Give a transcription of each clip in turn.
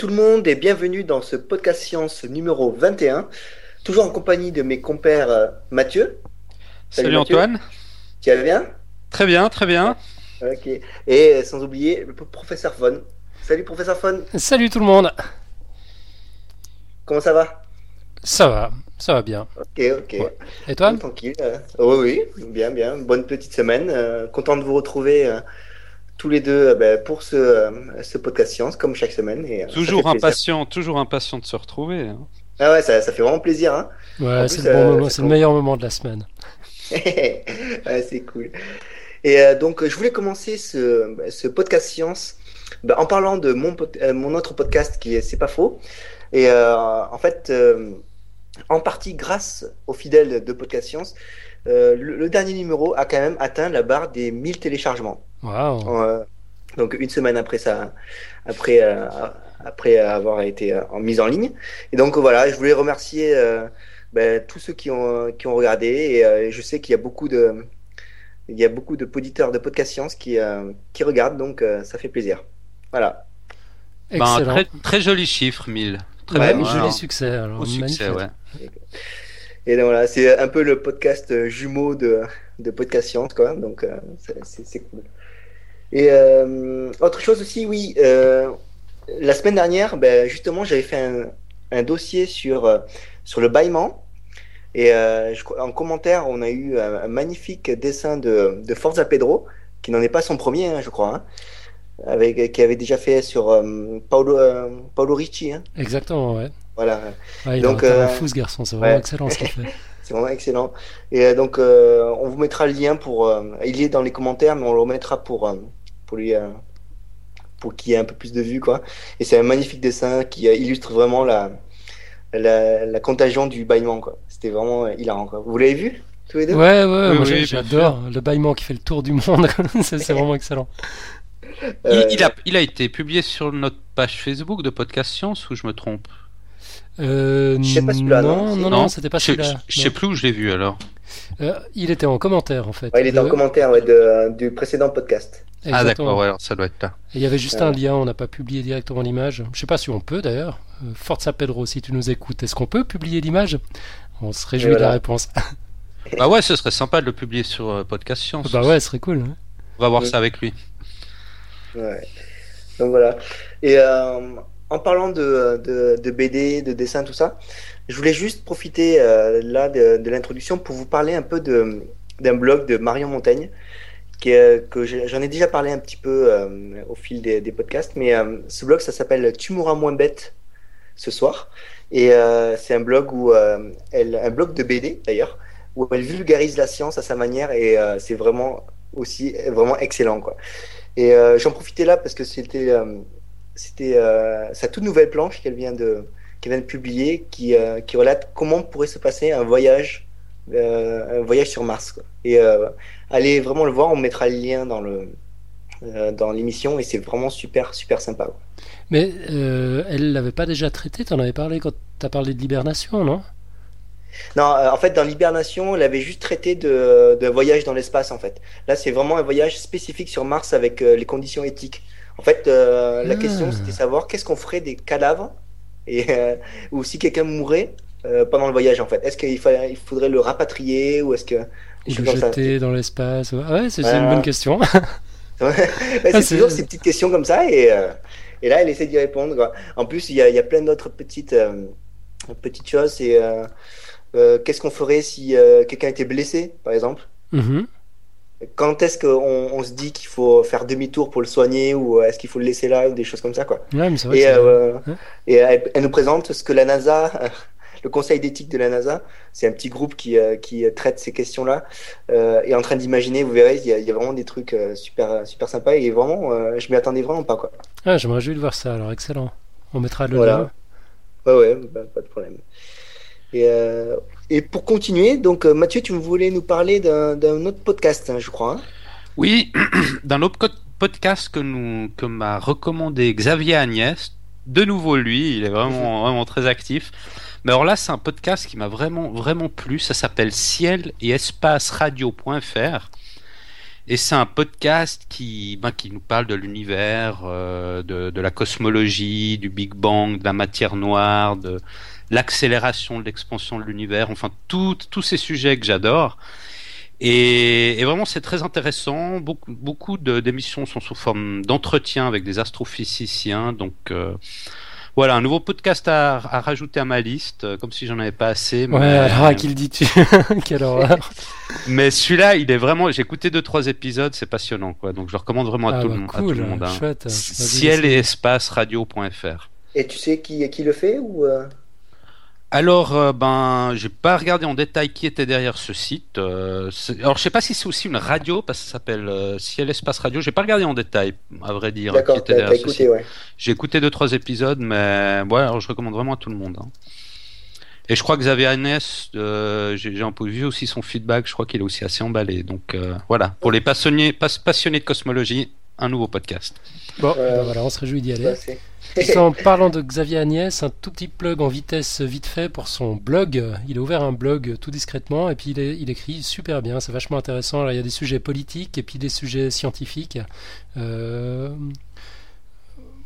Salut tout le monde et bienvenue dans ce podcast science numéro 21. Toujours en compagnie de mes compères euh, Mathieu. Salut, Antoine. Tu vas bien? Très bien, très bien. Ok. Et euh, sans oublier le professeur Fon. Salut professeur Fon. Salut tout le monde. Comment ça va? Ça va, ça va bien. Ok, ok. Et toi? Tranquille. euh, oui, oui, bien, bien. Bonne petite semaine. euh, content de vous retrouver euh, tous les deux euh, ben, pour ce, euh, ce podcast science, comme chaque semaine. Et, euh, Toujours impatient, toujours impatient de se retrouver. hein. Ah ouais, ça, ça fait vraiment plaisir. Hein Ouais, c'est le, bon euh, moment, c'est c'est le con. meilleur moment de la semaine. Ouais, c'est cool. Et euh, donc, je voulais commencer ce, ce podcast science bah, en parlant de mon, euh, autre podcast qui est C'est pas faux. Et euh, en fait, euh, en partie grâce aux fidèles de podcast science, euh, le, le dernier numéro a quand même atteint la barre des 1000 téléchargements. Euh, donc, une semaine après ça, après, euh, après avoir été euh, en mise en ligne. Et donc, voilà, je voulais remercier euh, ben, tous ceux qui ont, qui ont regardé. Et euh, je sais qu'il y a beaucoup de, il y a beaucoup de auditeurs de podcast science qui, euh, qui regardent, donc euh, ça fait plaisir. Voilà. Ben, un Excellent. très, très joli chiffre, 1000. Très Ouais, bien. joli Alors, succès. Alors, Au succès, ouais. Et donc, voilà, c'est un peu le podcast jumeau de, de podcast science, quoi. Donc, euh, c'est cool. Et euh, autre chose aussi, oui, euh, la semaine dernière, ben, justement, j'avais fait un, un dossier sur, euh, sur le bâillement. Et euh, je en commentaire, on a eu un, un magnifique dessin de, de Forza Pedro, qui n'en est pas son premier, hein, je crois, hein, avec, qui avait déjà fait sur euh, Paolo, euh, Paolo Ricci. Hein, Exactement, ouais. voilà. Ouais, il Donc, a un talent fou ce garçon, c'est vraiment ouais. excellent ce qu'il fait. C'est vraiment excellent. Et donc, euh, on vous mettra le lien pour. euh, il est dans les commentaires, mais on le remettra pour, euh, pour lui. euh, pour qu'il y ait un peu plus de vues, quoi. Et c'est un magnifique dessin qui euh, illustre vraiment la, la, la contagion du bâillement, quoi. C'était vraiment euh, hilarant, quoi. Vous l'avez vu, tous les deux? Ouais, ouais, Oui, moi j'adore le bâillement qui fait le tour du monde. c'est c'est vraiment excellent. Il, Euh, il a, il a été publié sur notre page Facebook de Podcast Science ou je me trompe? Euh, Je sais pas celui-là, non, non, non, non, c'était pas celui-là. je- je sais plus où je l'ai vu alors. Euh, il était en commentaire en fait. ouais, il De- le commentaire ouais, de, du précédent podcast. Ah d'accord, ouais, alors ça doit être là. Il y avait juste Ouais. un lien, on n'a pas publié directement l'image. Je sais pas si on peut d'ailleurs. Euh, Forza Pedro, si tu nous écoutes, est-ce qu'on peut publier l'image? On se réjouit de la réponse. Bah ouais, ce serait sympa de le publier sur euh, Podcast Science. bah ouais, ce serait cool. hein. On va voir Ouais. ça avec lui. Ouais. Donc voilà. Et euh, en parlant de, de, de BD, de dessin, tout ça, je voulais juste profiter euh, là de, de l'introduction pour vous parler un peu de d'un blog de Marion Montaigne est- que j'en ai déjà parlé un petit peu euh, au fil des, podcasts, mais euh, ce blog ça s'appelle Tu mourras moins bête ce soir et euh, c'est un blog où euh, un blog de BD d'ailleurs où elle vulgarise la science à sa manière et euh, c'est vraiment aussi vraiment excellent quoi. Et euh, j'en profitais là parce que c'était euh, c'était euh, sa toute nouvelle planche qu'elle vient de qu'elle vient de publier qui euh, qui relate comment pourrait se passer un voyage euh, un voyage sur Mars. Et euh, allez vraiment le voir, on mettra le lien dans le euh, dans l'émission et c'est vraiment super super sympa. Mais euh, elle l'avait pas déjà traité? T'en avais parlé quand t'as parlé de l'hibernation, non? Non, euh, en fait dans l'hibernation, elle avait juste traité de de voyage dans l'espace en fait. Là, c'est vraiment un voyage spécifique sur Mars avec euh, les conditions éthiques. En fait, la Ah. question c'était savoir qu'est-ce qu'on ferait des cadavres et ou si quelqu'un mourait pendant le voyage en fait. Est-ce qu'il fa- il faudrait le rapatrier ou est-ce que Des le ça. jeter dans l'espace Ah ouais, c'est c'est une bonne question. Ouais, Ah, c'est toujours ces petites questions comme ça et, euh, et là elle essaie d'y répondre. quoi. En plus il y a, il y a plein d'autres petites euh, petites choses. C'est euh, qu'est-ce qu'on ferait si quelqu'un était blessé par exemple? Mhm. Quand est-ce qu'on on se dit qu'il faut faire demi-tour pour le soigner ou est-ce qu'il faut le laisser là ou des choses comme ça quoi? Ouais, mais c'est vrai Et, que c'est- Ouais. et elle, elle nous présente ce que la NASA, le conseil d'éthique de la NASA, c'est un petit groupe qui, euh, qui traite ces questions-là, euh, est en train d'imaginer, vous verrez, il y, a, il y a vraiment des trucs euh, super, super sympas et vraiment, euh, je m'y attendais vraiment pas quoi. Ah, je me réjouis de voir ça, alors excellent. On mettra le Voilà. lien. Ouais, ouais, bah, pas de problème. Et, euh, et pour continuer, donc euh, Mathieu, tu voulais nous parler d'un d'un autre podcast, hein, je crois. hein Oui, d'un autre podcast que nous que m'a recommandé Xavier Agnès. De nouveau lui, il est vraiment vraiment très actif. Mais alors là, c'est un podcast qui m'a vraiment vraiment plu. Ça s'appelle Ciel et Espace Radio.fr. Et c'est un podcast qui, ben, qui nous parle de l'univers, euh, de, la cosmologie, du Big Bang, de la matière noire, de l'accélération de l'expansion de l'univers, enfin tous ces sujets que j'adore. Et, vraiment, c'est très intéressant. Beaucoup, beaucoup d'émissions sont sous forme d'entretien avec des astrophysiciens. Donc, euh, voilà, un nouveau podcast à, à, rajouter à ma liste, euh, comme si j'en avais pas assez. Mais... Ouais, alors à qui le dis-tu Quelle horreur Mais celui-là, il est vraiment. J'ai écouté deux trois épisodes, c'est passionnant, quoi. Donc, je le recommande vraiment à, ah tout, bah le, cool, à tout le monde. Hein. Chouette, Ciel et espace radio.fr. Et tu sais qui, qui le fait ou euh... Alors, euh, ben, j'ai pas regardé en détail qui était derrière ce site. Euh, alors, je sais pas si c'est aussi une radio, parce que ça s'appelle euh, Ciel Espace Radio. J'ai pas regardé en détail, à vrai dire. D'accord, t'as écouté, ouais. J'ai écouté deux trois épisodes, mais ouais, alors je recommande vraiment à tout le monde. Hein. Et je crois que Xavier Agnès, euh, j'ai un peu vu aussi son feedback. Je crois qu'il est aussi assez emballé. Donc voilà, pour les passionnés, passionnés de cosmologie, un nouveau podcast. Bon, ben voilà, on se réjouit d'y aller. En parlant de Xavier Agnès, un tout petit plug en vitesse vite fait pour son blog. Il a ouvert un blog tout discrètement et puis il, est, il écrit super bien, c'est vachement intéressant. Là, il y a des sujets politiques et puis des sujets scientifiques. Euh...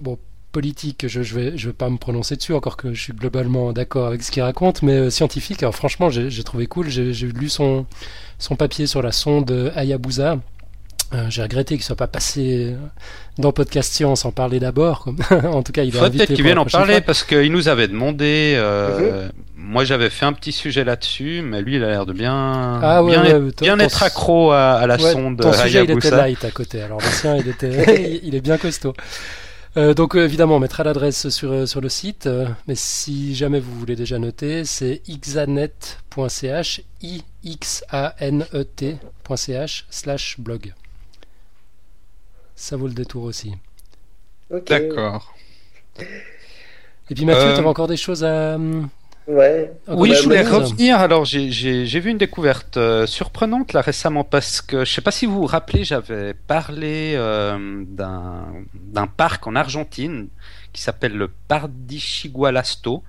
Bon, politique, je ne je vais, je vais pas me prononcer dessus, encore que je suis globalement d'accord avec ce qu'il raconte, mais euh, scientifique, alors franchement, j'ai trouvé cool. J'ai lu son, son papier sur la sonde Hayabusa. Euh, j'ai regretté qu'il soit pas passé dans Podcast Science sans parler d'abord. en tout cas, il faut peut-être qu'il vienne en parler fois. parce qu'il nous avait demandé. Euh, -hmm. Moi, j'avais fait un petit sujet là-dessus, mais lui, il a l'air de bien, ah, ouais, bien, ouais, être, bien être accro à, à la ouais, sonde ton sujet, Hayabusa. il était light à côté. Alors l'ancien, il était, il est bien costaud. Euh, donc évidemment, on mettra l'adresse sur, sur le site, euh, mais si jamais vous voulez déjà noter, c'est ixanet.ch, i x a n e t.ch slash blog. Ça vaut le détour aussi. Okay. D'accord. Et puis Mathieu, tu avais encore des choses à, Ouais. Oui, je voulais revenir. Alors, j'ai vu une découverte euh, surprenante là récemment parce que je sais pas si vous vous rappelez, j'avais parlé euh, d'un parc en Argentine qui s'appelle le Pardichigualasto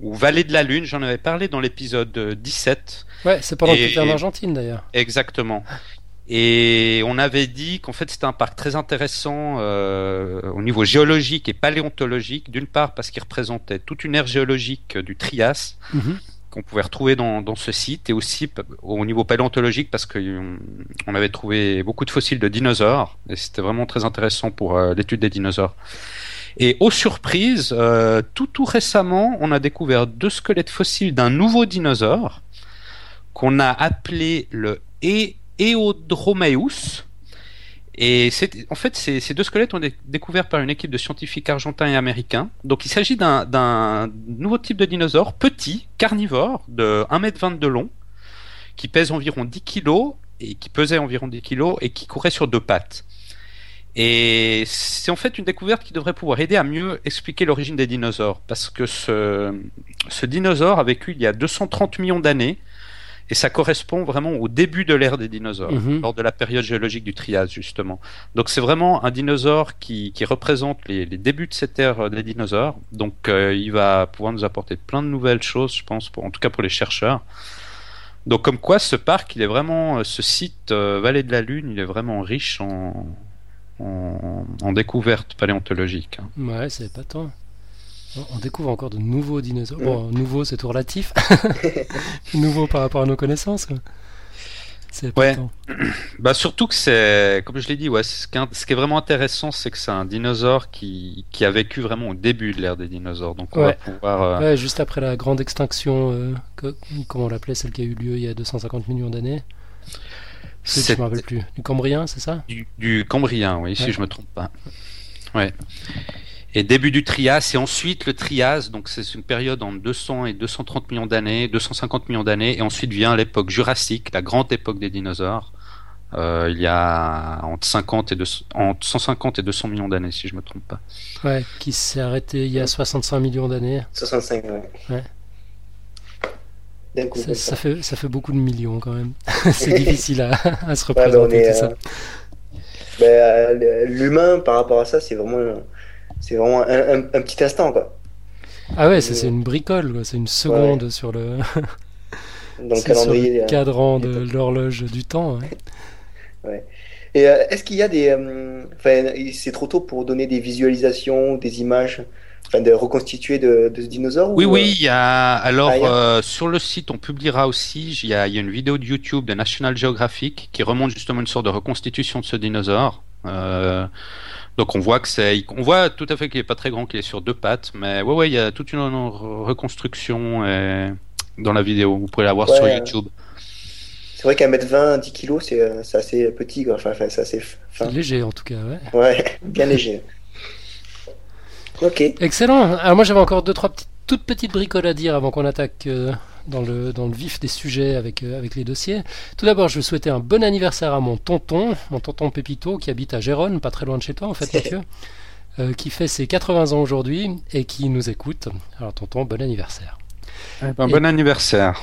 ou Vallée de la Lune. J'en avais parlé dans l'épisode 17. Ouais, c'est pendant que tu étais en Argentine d'ailleurs. Exactement. Et on avait dit qu'en fait c'était un parc très intéressant euh, au niveau géologique et paléontologique, d'une part parce qu'il représentait toute une ère géologique du Trias Mhm. mm -hmm. qu'on pouvait retrouver dans, dans, ce site, et aussi au niveau paléontologique parce qu'on on avait trouvé beaucoup de fossiles de dinosaures, et c'était vraiment très intéressant pour euh, l'étude des dinosaures. Et aux surprises, euh, tout tout récemment, on a découvert deux squelettes fossiles d'un nouveau dinosaure qu'on a appelé le E Eodromeus. Et en fait, ces, deux squelettes ont été découverts par une équipe de scientifiques argentins et américains. Donc il s'agit d'un nouveau type de dinosaure, petit, carnivore, de 1m20 de long, qui pèse environ 10 kg, et qui pesait environ 10 kg, et qui courait sur deux pattes. Et c'est en fait une découverte qui devrait pouvoir aider à mieux expliquer l'origine des dinosaures. Parce que ce, ce dinosaure a vécu il y a 230 millions d'années, et ça correspond vraiment au début de l'ère des dinosaures, Mhm. lors de la période géologique du Trias, justement. Donc c'est vraiment un dinosaure qui, qui représente les, les, débuts de cette ère des dinosaures. Donc euh, il va pouvoir nous apporter plein de nouvelles choses, je pense, pour, en tout cas pour les chercheurs. Donc comme quoi ce parc, il est vraiment, ce site euh, Vallée de la Lune, il est vraiment riche en, en, en découvertes paléontologiques. hein. Ouais, c'est pas tant. On découvre encore de nouveaux dinosaures. Bon, nouveau, c'est tout relatif. nouveau par rapport à nos connaissances. C'est Ouais. Bah surtout que c'est, comme je l'ai dit, ouais, ce qui, est- ce qui est vraiment intéressant, c'est que c'est un dinosaure qui, qui a vécu vraiment au début de l'ère des dinosaures. Donc on va pouvoir. euh, Ouais, juste après la grande extinction, euh, que- comment on l'appelait, celle qui a eu lieu il y a 250 millions d'années. C'est- Je c'est me rappelle plus. Du Cambrien, c'est ça? Du, du Cambrien, oui, Ouais. si je me trompe pas. Ouais. Et début du Trias, et ensuite le Trias, donc c'est une période entre 200 et 230 millions d'années, 250 millions d'années, et ensuite vient l'époque jurassique, la grande époque des dinosaures. Euh, il y a entre 50 et 200 entre 150 et 200 millions d'années, si je me trompe pas. Ouais, qui s'est arrêté il y a 65 millions d'années. 65, ouais. Ouais. D'un coup, Ça, fait, ça fait beaucoup de millions quand même. c'est difficile à, à se Ouais, représenter est, tout ça. euh, ben, euh, L'humain, par rapport à ça, c'est vraiment, c'est vraiment un, un- un petit instant, quoi. Ah ouais, c'est c'est une bricole, c'est une seconde sur le, Dans le c'est sur calendrier. le euh, cadran de l'horloge du temps. ouais. Et est-ce qu'il y a des, enfin, c'est trop tôt pour donner des visualisations, des images Enfin, de reconstituer de, de ce dinosaure Oui, oui, il y a. Alors, sur le site, on publiera aussi. Il y, a, il y, a, une vidéo de YouTube de National Geographic qui remonte justement une sorte de reconstitution de ce dinosaure. Euh, donc on voit que c'est, on voit tout à fait qu'il est pas très grand, qu'il est sur deux pattes, mais ouais, ouais, il y a toute une reconstruction et... dans la vidéo. Vous pouvez la voir sur YouTube. C'est vrai qu'à mettre 20, 10 kilos, c'est, assez petit, Enfin, c'est assez fin. léger en tout cas, ouais. Ouais, bien léger. ok. Excellent. Alors moi j'avais encore deux trois petites, toutes petites bricoles à dire avant qu'on attaque euh, dans le, dans le vif des sujets avec, euh, avec les dossiers. Tout d'abord, je veux souhaiter un bon anniversaire à mon tonton, mon tonton Pépito, qui habite à Gérone, pas très loin de chez toi en fait, Mathieu, euh, qui fait ses 80 ans aujourd'hui et qui nous écoute. Alors, tonton, bon anniversaire. Un eh ben, Bon anniversaire.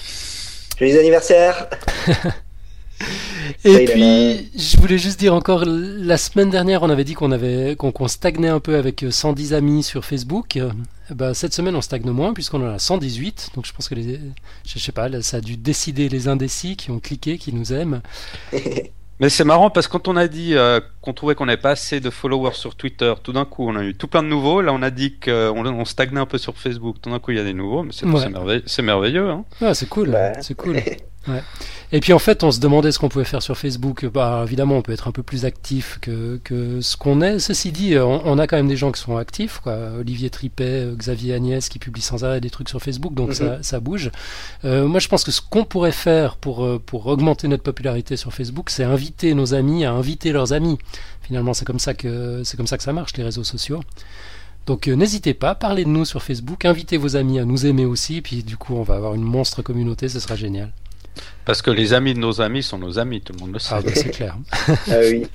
Joyeux anniversaire Et puis, je voulais juste dire encore, la semaine dernière, on avait dit qu'on avait qu'on stagnait un peu avec 110 amis sur Facebook. Bah, cette semaine, on stagne moins puisqu'on en a 118. Donc, je pense que les, je sais pas, ça a dû décider les indécis qui ont cliqué, qui nous aiment. Mais c'est marrant parce que quand on a dit euh, qu'on trouvait qu'on n'avait pas assez de followers sur Twitter, tout d'un coup on a eu tout plein de nouveaux. Là on a dit qu'on on stagnait un peu sur Facebook, tout d'un coup il y a des nouveaux. Mais c'est merveilleux. C'est merveilleux hein. c'est cool. C'est cool. Ouais. Et puis en fait, on se demandait ce qu'on pouvait faire sur Facebook. Bah, évidemment, on peut être un peu plus actif que, que ce qu'on est. Ceci dit, on, a quand même des gens qui sont actifs. Quoi. Olivier Tripet, Xavier Agnès qui publient sans arrêt des trucs sur Facebook, donc ça, mhm. ça, bouge. Euh, moi, je pense que ce qu'on pourrait faire pour, euh, pour augmenter notre popularité sur Facebook, c'est inviter nos amis à inviter leurs amis. Finalement, c'est comme ça que c'est comme ça que ça marche les réseaux sociaux. Donc euh, n'hésitez pas, parlez de nous sur Facebook, invitez vos amis à nous aimer aussi, puis du coup on va avoir une monstre communauté, ce sera génial. Parce que les amis de nos amis sont nos amis, tout le monde le sait. Ah, bah, c'est clair. ah oui,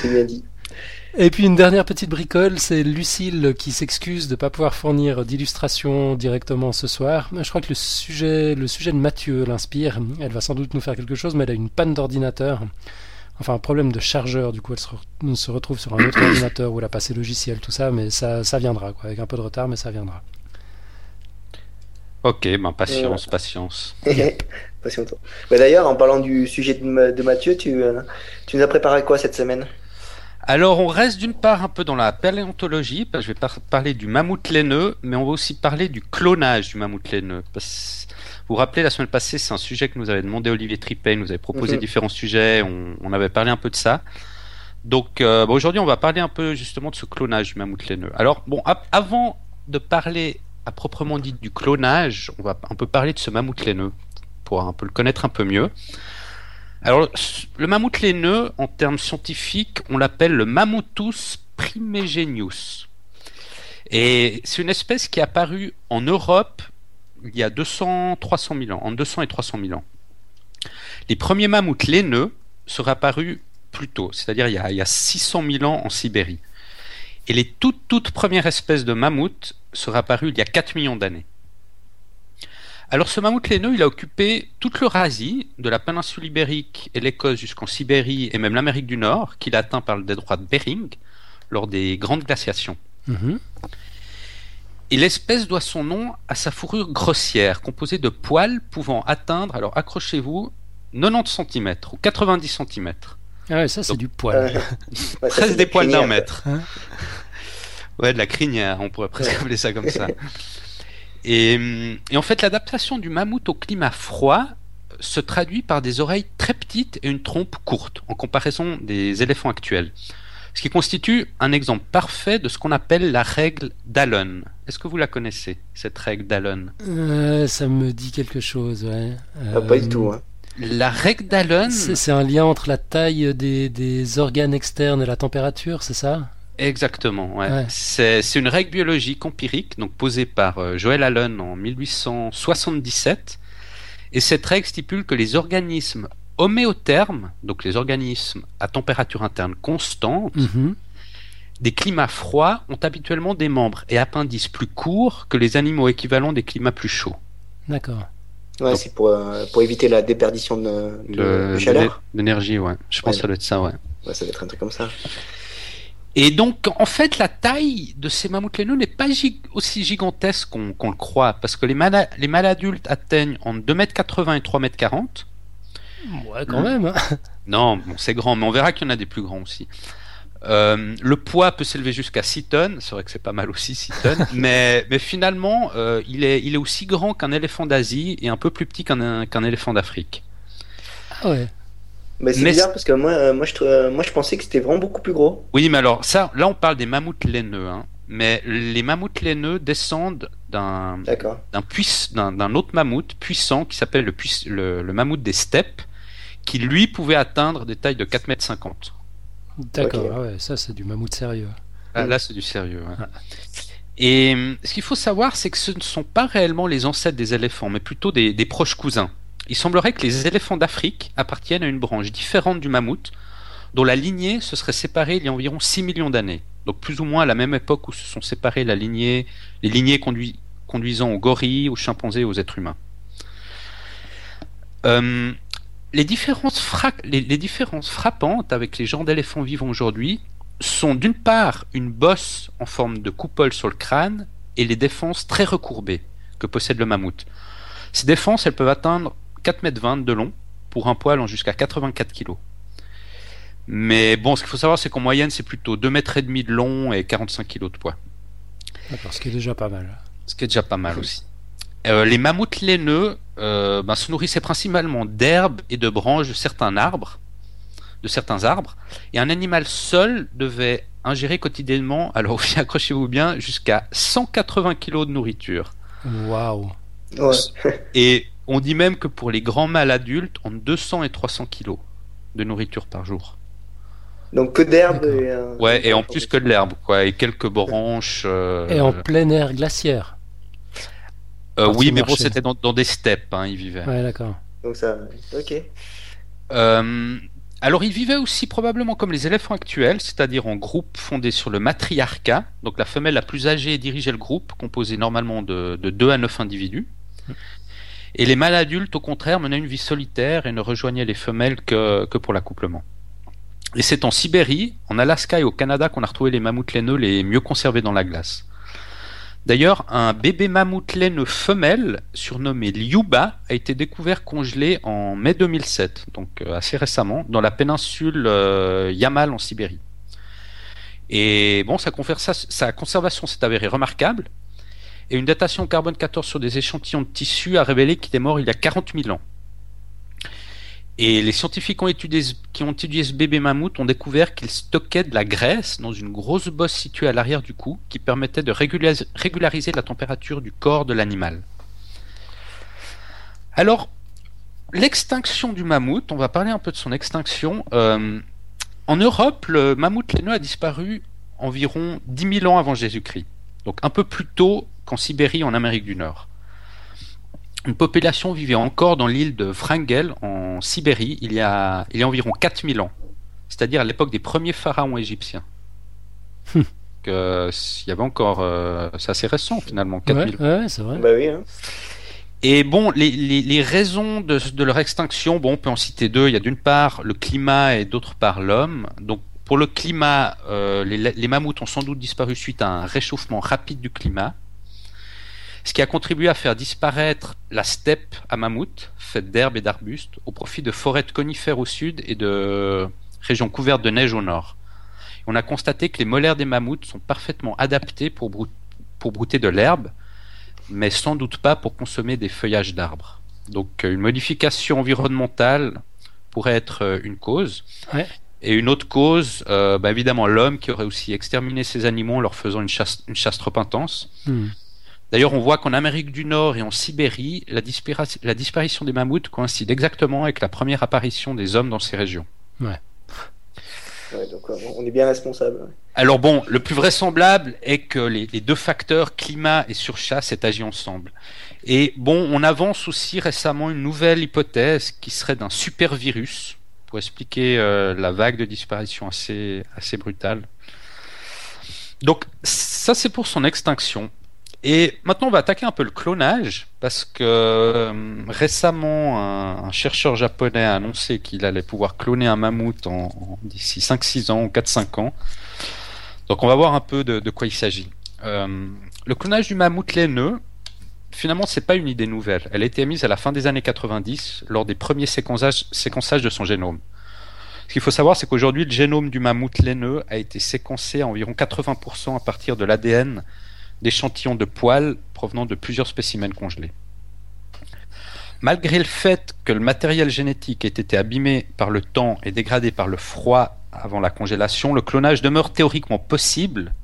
c'est bien dit. Et puis une dernière petite bricole, c'est Lucille qui s'excuse de ne pas pouvoir fournir d'illustration directement ce soir. Je crois que le sujet, le sujet de Mathieu l'inspire. Elle va sans doute nous faire quelque chose, mais elle a une panne d'ordinateur. Enfin, un problème de chargeur, du coup, elle se, retrouve sur un autre ordinateur où elle a passé logiciel, tout ça, mais ça, ça viendra, quoi, avec un peu de retard, mais ça viendra. Ok, ben patience, patience. patience. D'ailleurs, en parlant du sujet de, Mathieu, tu, euh, tu nous as préparé quoi cette semaine? Alors, on reste d'une part un peu dans la paléontologie, parce que je vais parler du mammouth laineux, mais on va aussi parler du clonage du mammouth laineux. vous vous rappelez, la semaine passée, c'est un sujet que nous avait demandé Olivier Tripet, il nous avait proposé mhm. différents sujets, on, avait parlé un peu de ça. Donc, euh, aujourd'hui, on va parler un peu justement de ce clonage du mammouth laineux. Alors, bon, avant de parler à proprement dit du clonage, on va un peu parler de ce mammouth laineux pour un peu le connaître un peu mieux. Alors, le mammouth laineux, en termes scientifiques, on l'appelle le Mammuthus primigenius. Et c'est une espèce qui est apparue en Europe il y a 200-300 000 ans, en 200 et 300 000 ans. Les premiers mammouths laineux seraient apparus plus tôt, c'est-à-dire il, il, y a 600 000 ans en Sibérie. Et les toutes, toutes premières espèces de mammouths seraient apparues il y a 4 millions d'années. Alors ce mammouth laineux, il a occupé toute l'Eurasie, de la péninsule ibérique et l'Écosse jusqu'en Sibérie et même l'Amérique du Nord, qu'il atteint par le détroit de Bering lors des grandes glaciations. Mhm. Et l'espèce doit son nom à sa fourrure grossière, composée de poils pouvant atteindre, alors accrochez-vous, 90 cm ou 90 cm. Ah ouais, ça c'est du poil. Presque des poils d'un mètre. Hein? Ouais, de la crinière, on pourrait presque appeler ça comme ça. Et, en fait, l'adaptation du mammouth au climat froid se traduit par des oreilles très petites et une trompe courte en comparaison des éléphants actuels. Ce qui constitue un exemple parfait de ce qu'on appelle la règle d'Allen. Est-ce que vous la connaissez, cette règle d'Allen? Euh, Ça me dit quelque chose, ouais. Ah, pas du tout. Hein. La règle d'Allen. C'est un lien entre la taille des, organes externes et la température, c'est ça? Exactement, ouais. C'est une règle biologique empirique, donc posée par euh, Joel Allen en 1877. Et cette règle stipule que les organismes homéothermes, donc les organismes à température interne constante, mhm. des climats froids ont habituellement des membres et appendices plus courts que les animaux équivalents des climats plus chauds. D'accord. Ouais, c'est pour, euh, pour éviter la déperdition de, de, chaleur. D'énergie, ouais. Je pense que ça doit être ça, ouais. Ouais, ça doit être un truc comme ça. Et donc, en fait, la taille de ces mammouths laineux n'est pas aussi gigantesque qu'on le croit, parce que les mâles, les adultes atteignent entre 2,80 m et 3,40 m, Ouais, quand même. Hein. Non, bon, c'est grand, mais on verra qu'il y en a des plus grands aussi. Euh, le poids peut s'élever jusqu'à 6 tonnes, c'est vrai que c'est pas mal aussi 6 tonnes, mais, mais finalement, euh, il, est, il est aussi grand qu'un éléphant d'Asie et un peu plus petit qu'un qu'un éléphant d'Afrique. Ah ouais. Mais c'est bizarre parce que moi, euh, moi, je, moi je pensais que c'était vraiment beaucoup plus gros. Oui, mais alors, ça, là on parle des mammouths laineux, hein. mais les mammouths laineux descendent d'un d'un autre mammouth puissant qui s'appelle le, le, le, mammouth des steppes, qui lui pouvait atteindre des tailles de 4,50 mètres. D'accord, ah ouais, ça c'est du mammouth sérieux. Ah, là c'est du sérieux. Ah. Et hum, ce qu'il faut savoir, c'est que ce ne sont pas réellement les ancêtres des éléphants, mais plutôt des, des proches cousins. Il semblerait que les éléphants d'Afrique appartiennent à une branche différente du mammouth, dont la lignée se serait séparée il y a environ 6 millions d'années. Donc plus ou moins à la même époque où se sont séparées la lignée, les lignées conduisant aux gorilles, aux chimpanzés et aux êtres humains. Hum, les différences, les, différences frappantes avec les genres d'éléphants vivants aujourd'hui sont d'une part une bosse en forme de coupole sur le crâne et les défenses très recourbées que possède le mammouth. Ces défenses, elles peuvent atteindre 4,20 m de long pour un poil en jusqu'à 84 kg. Mais bon, ce qu'il faut savoir, c'est qu'en moyenne, c'est plutôt 2 mètres et demi de long et 45 kg de poids. D'accord, ce qui est déjà pas mal. Ce qui est déjà pas mal aussi. Euh, les mammouths laineux euh, ben, se nourrissaient principalement d'herbes et de branches de certains arbres, de certains arbres, et un animal seul devait ingérer quotidiennement, alors accrochez-vous bien, jusqu'à 180 kg de nourriture. Waouh Et on dit même que pour les grands mâles adultes, entre 200 et 300 kg de nourriture par jour. Donc que d'herbe et, euh, Ouais, et en plus que de l'herbe, quoi, et quelques branches. Et en plein air glaciaire. Euh, oui, mais bon, c'était dans, des steppes, hein, il vivait. Ouais, d'accord. Donc ça, ok. Euh, alors, il vivait aussi probablement comme les éléphants actuels, c'est-à-dire en groupe fondé sur le matriarcat. Donc, la femelle la plus âgée dirigeait le groupe, composé normalement de, de 2 à 9 individus. Et les mâles adultes, au contraire, menaient une vie solitaire et ne rejoignaient les femelles que, pour l'accouplement. Et c'est en Sibérie, en Alaska et au Canada qu'on a retrouvé les mammouths laineux les mieux conservés dans la glace. D'ailleurs, un bébé mammouth laineux femelle, surnommé Liuba, a été découvert congelé en mai 2007, donc euh, assez récemment, dans la péninsule euh, Yamal en Sibérie. Et bon, sa conservation s'est avérée remarquable, et une datation carbone 14 sur des échantillons de tissu a révélé qu'il est mort il y a 40 000 ans. Et les scientifiques qui ont étudié ce bébé mammouth ont découvert qu'il stockait de la graisse dans une grosse bosse située à l'arrière du cou qui permettait de régulariser la température du corps de l'animal. Alors, l'extinction du mammouth, on va parler un peu de son extinction. Euh, en Europe, le mammouth laineux a disparu environ 10 000 ans avant Jésus-Christ, donc un peu plus tôt qu'en Sibérie en Amérique du Nord une population vivait encore dans l'île de Wrangel en Sibérie il y a, il y a environ 4000 ans, c'est-à-dire à, l'époque des premiers pharaons égyptiens. Hum. que, il y avait encore, euh, c'est assez récent finalement, 4000 ouais, c'est vrai. Bah oui, hein. Et bon, les, les, les raisons de, de, leur extinction, bon, on peut en citer deux. Il y a d'une part le climat et d'autre part l'homme. Donc pour le climat, euh, les, les mammouths ont sans doute disparu suite à un réchauffement rapide du climat ce qui a contribué à faire disparaître la steppe à mammouth, faite d'herbes et d'arbustes, au profit de forêts de conifères au sud et de régions couvertes de neige au nord. on a constaté que les molaires des mammouths sont parfaitement adaptés pour, pour brouter de l'herbe, mais sans doute pas pour consommer des feuillages d'arbres. Donc une modification environnementale pourrait être euh, une cause. Et une autre cause, euh, bah, évidemment l'homme qui aurait aussi exterminé ces animaux en leur faisant une chasse, une chasse trop intense. Hmm. D'ailleurs, on voit qu'en Amérique du Nord et en Sibérie, la, disparition des mammouths coïncide exactement avec la première apparition des hommes dans ces régions. Ouais. donc on est bien responsable. Alors bon, le plus vraisemblable est que les, deux facteurs, climat et surchasse, aient agi ensemble. Et bon, on avance aussi récemment une nouvelle hypothèse qui serait d'un super virus pour expliquer euh, la vague de disparition assez, assez brutale. Donc ça c'est pour son extinction. Et maintenant, on va attaquer un peu le clonage, parce que euh, récemment, un, chercheur japonais a annoncé qu'il allait pouvoir cloner un mammouth d'ici 5-6 ans ou 4-5 ans. Donc on va voir un peu de, quoi il s'agit. Euh, le clonage du mammouth laineux, finalement, c'est pas une idée nouvelle. Elle a été émise à la fin des années 90 lors des premiers séquençages de son génome. Ce qu'il faut savoir, c'est qu'aujourd'hui, le génome du mammouth laineux a été séquencé à environ 80% à partir de l'ADN d'échantillons de poils provenant de plusieurs spécimens congelés. Malgré le fait que le matériel génétique ait été abîmé par le temps et dégradé par le froid avant la congélation, le clonage demeure théoriquement possible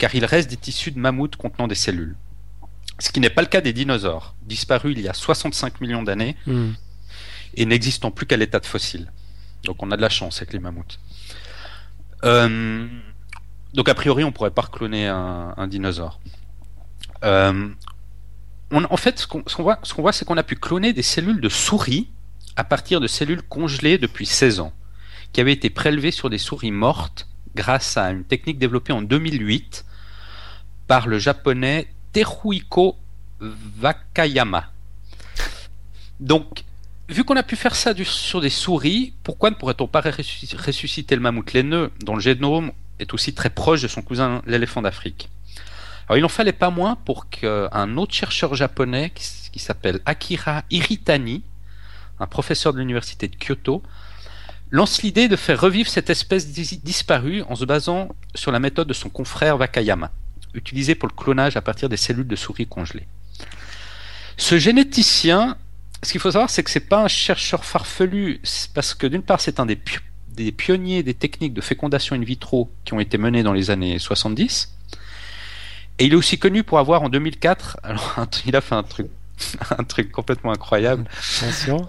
car il reste des tissus de mammouth contenant des cellules. Ce qui n'est pas le cas des dinosaures, disparus il y a 65 millions d'années hmm. et n'existant plus qu'à l'état de fossile. Donc on a de la chance avec les mammouths. Euh, donc a priori on pourrait pas recloner un, dinosaure. Euh, en fait, ce qu'on voit, voit c'est qu'on a pu cloner des cellules de souris à partir de cellules congelées depuis 16 ans, qui avaient été prélevées sur des souris mortes grâce à une technique développée en 2008 par le japonais Teruhiko Wakayama. Donc, vu qu'on a pu faire ça sur des souris, pourquoi ne pourrait-on pas ressusciter le mammouth laineux, dont le génome est aussi très proche de son cousin l'éléphant d'Afrique Alors, il n'en fallait pas moins pour qu'un autre chercheur japonais qui, s'appelle Akira Iritani, un professeur de l'université de Kyoto, lance l'idée de faire revivre cette espèce disparue en se basant sur la méthode de son confrère Wakayama, utilisée pour le clonage à partir des cellules de souris congelées. Ce généticien ce qu'il faut savoir, c'est que c'est pas un chercheur farfelu, parce que d'une part, c'est un des, des, pionniers des techniques de fécondation in vitro qui ont été menées dans les années 70. Et il est aussi connu pour avoir en 2004, alors il a fait un truc, un truc complètement incroyable.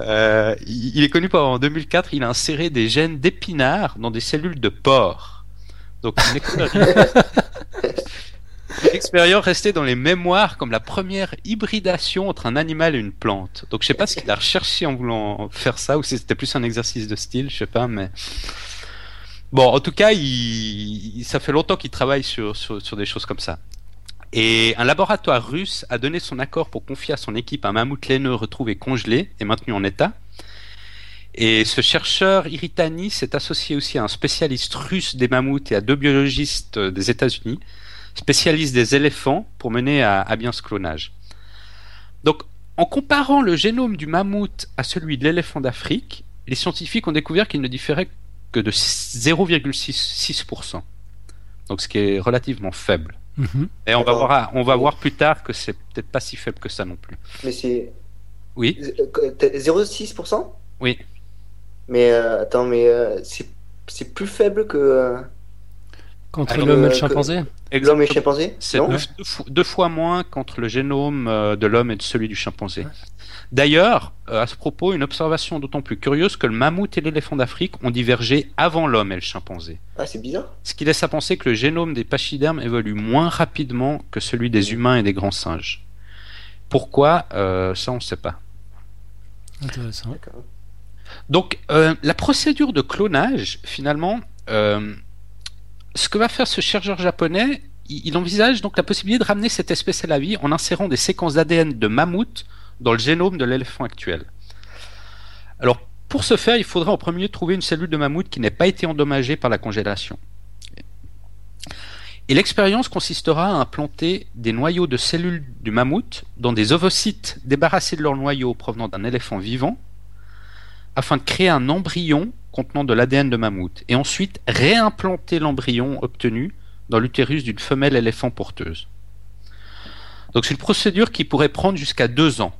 Euh, il est connu pour avoir en 2004, il a inséré des gènes d'épinards dans des cellules de porc. Donc une L'expérience restait dans les mémoires comme la première hybridation entre un animal et une plante. Donc je sais pas ce qu'il a recherché en voulant faire ça ou si c'était plus un exercice de style, je sais pas, mais bon, en tout cas, ça fait longtemps qu'il travaille sur, sur, des choses comme ça. Et un laboratoire russe a donné son accord pour confier à son équipe un mammouth laineux retrouvé congelé et maintenu en état. Et ce chercheur Iritani s'est associé aussi à un spécialiste russe des mammouths et à deux biologistes des États-Unis spécialiste des éléphants pour mener à, bien ce clonage. Donc, en comparant le génome du mammouth à celui de l'éléphant d'Afrique, les scientifiques ont découvert qu'il ne différait que de 0,6%. Donc, ce qui est relativement faible. Mhm. Et on va, voir, on va voir plus tard que c'est peut-être pas si faible que ça non plus. Mais c'est. Oui. 0,6% Oui. Mais euh, attends, mais euh, c'est plus faible que. Euh, Contre l'homme et le chimpanzé L'homme et le chimpanzé C'est deux, fois moins contre le génome euh, de l'homme et de celui du chimpanzé. D'ailleurs, euh, à ce propos, une observation d'autant plus curieuse que le mammouth et l'éléphant d'Afrique ont divergé avant l'homme et le chimpanzé. Ah, c'est bizarre. Ce qui laisse à penser que le génome des pachydermes évolue moins rapidement que celui des humains et des grands singes. Pourquoi euh, Ça, on ne sait pas. Intéressant. Donc, la procédure de clonage, finalement, ce que va faire ce chercheur japonais, il, envisage donc la possibilité de ramener cette espèce à la vie en insérant des séquences d'ADN de mammouth dans le génome de l'éléphant actuel. Alors, pour ce faire, il faudrait en premier lieu trouver une cellule de mammouth qui n'ait pas été endommagée par la congélation. Et l'expérience consistera à implanter des noyaux de cellules du mammouth dans des ovocytes débarrassés de leurs noyaux provenant d'un éléphant vivant, afin de créer un embryon contenant de l'ADN de mammouth, et ensuite réimplanter l'embryon obtenu dans l'utérus d'une femelle éléphant porteuse. Donc c'est une procédure qui pourrait prendre jusqu'à deux ans.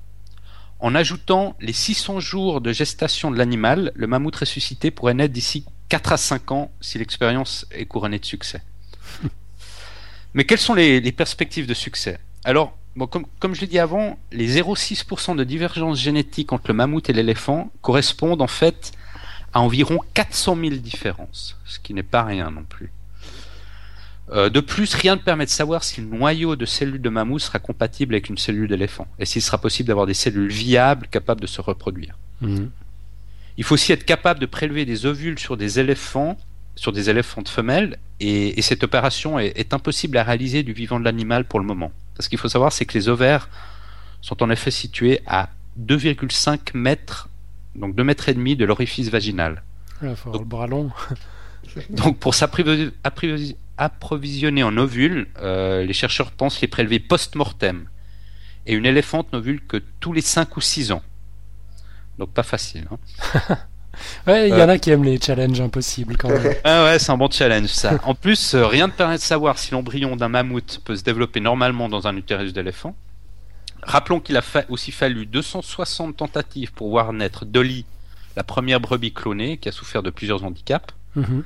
En ajoutant les 600 jours de gestation de l'animal, le mammouth ressuscité pourrait naître d'ici 4 à 5 ans si l'expérience est couronnée de succès. Mais quelles sont les, perspectives de succès? Alors, comme, comme, je l'ai dit avant, les 0,6% de divergence génétique entre le mammouth et l'éléphant correspondent en fait à environ 400 000 différences, ce qui n'est pas rien non plus. Euh, de plus, rien ne permet de savoir si le noyau de cellules de mammouth sera compatible avec une cellule d'éléphant, et s'il sera possible d'avoir des cellules viables capables de se reproduire. Mhm. Il faut aussi être capable de prélever des ovules sur des éléphants, sur des éléphants de femelles, et, cette opération est, est, impossible à réaliser du vivant de l'animal pour le moment. Parce qu'il faut savoir, c'est que les ovaires sont en effet situés à 2,5 mètres donc 2 mètres et demi de l'orifice vaginal. donc, le bras long. donc pour s'approvisionner en ovules, euh, les chercheurs pensent les prélever post-mortem. et une éléphante n'ovule que tous les 5 ou 6 ans. Donc pas facile. Hein. ouais, il y en a qui aiment les challenges impossibles quand même. ah ouais, c'est un bon challenge ça. En plus, rien ne permet de savoir si l'embryon d'un mammouth peut se développer normalement dans un utérus d'éléphant. Rappelons qu'il a aussi fallu 260 tentatives pour voir naître Dolly, la première brebis clonée qui a souffert de plusieurs handicaps. Mhm.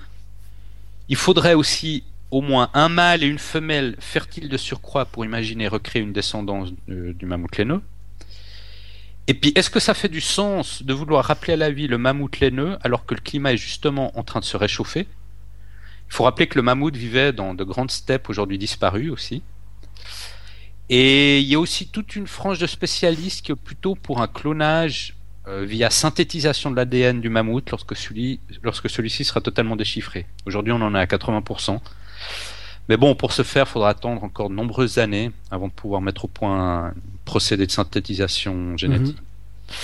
Il faudrait aussi au moins un mâle et une femelle fertiles de surcroît pour imaginer recréer une descendance du mammouth laineux. Et puis, est-ce que ça fait du sens de vouloir rappeler à la vie le mammouth laineux alors que le climat est justement en train de se réchauffer? Il faut rappeler que le mammouth vivait dans de grandes steppes aujourd'hui disparues aussi. Et il y a aussi toute une frange de spécialistes qui est plutôt pour un clonage euh, via synthétisation de l'ADN du mammouth lorsque celui, lorsque celui-ci sera totalement déchiffré. Aujourd'hui, on en est à 80%. Mais bon, pour ce faire, il faudra attendre encore de nombreuses années avant de pouvoir mettre au point un procédé de synthétisation génétique. Mhm.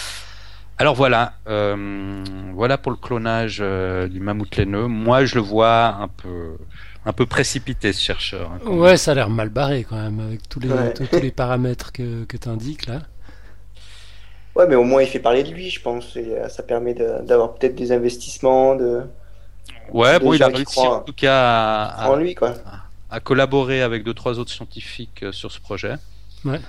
Alors voilà, euh, voilà pour le clonage euh, du mammouth laineux. Moi, je le vois un peu, un peu précipité ce chercheur. Hein, ouais, ça a l'air mal barré quand même avec tous les, tous, les paramètres que, que tu indiques là. Ouais, mais au moins il fait parler de lui, je pense. Et euh, ça permet d'avoir peut-être des investissements. De... Ouais, bon, il a réussi en tout cas à, en lui, quoi. à, collaborer avec deux, trois autres scientifiques euh, sur ce projet. Ouais.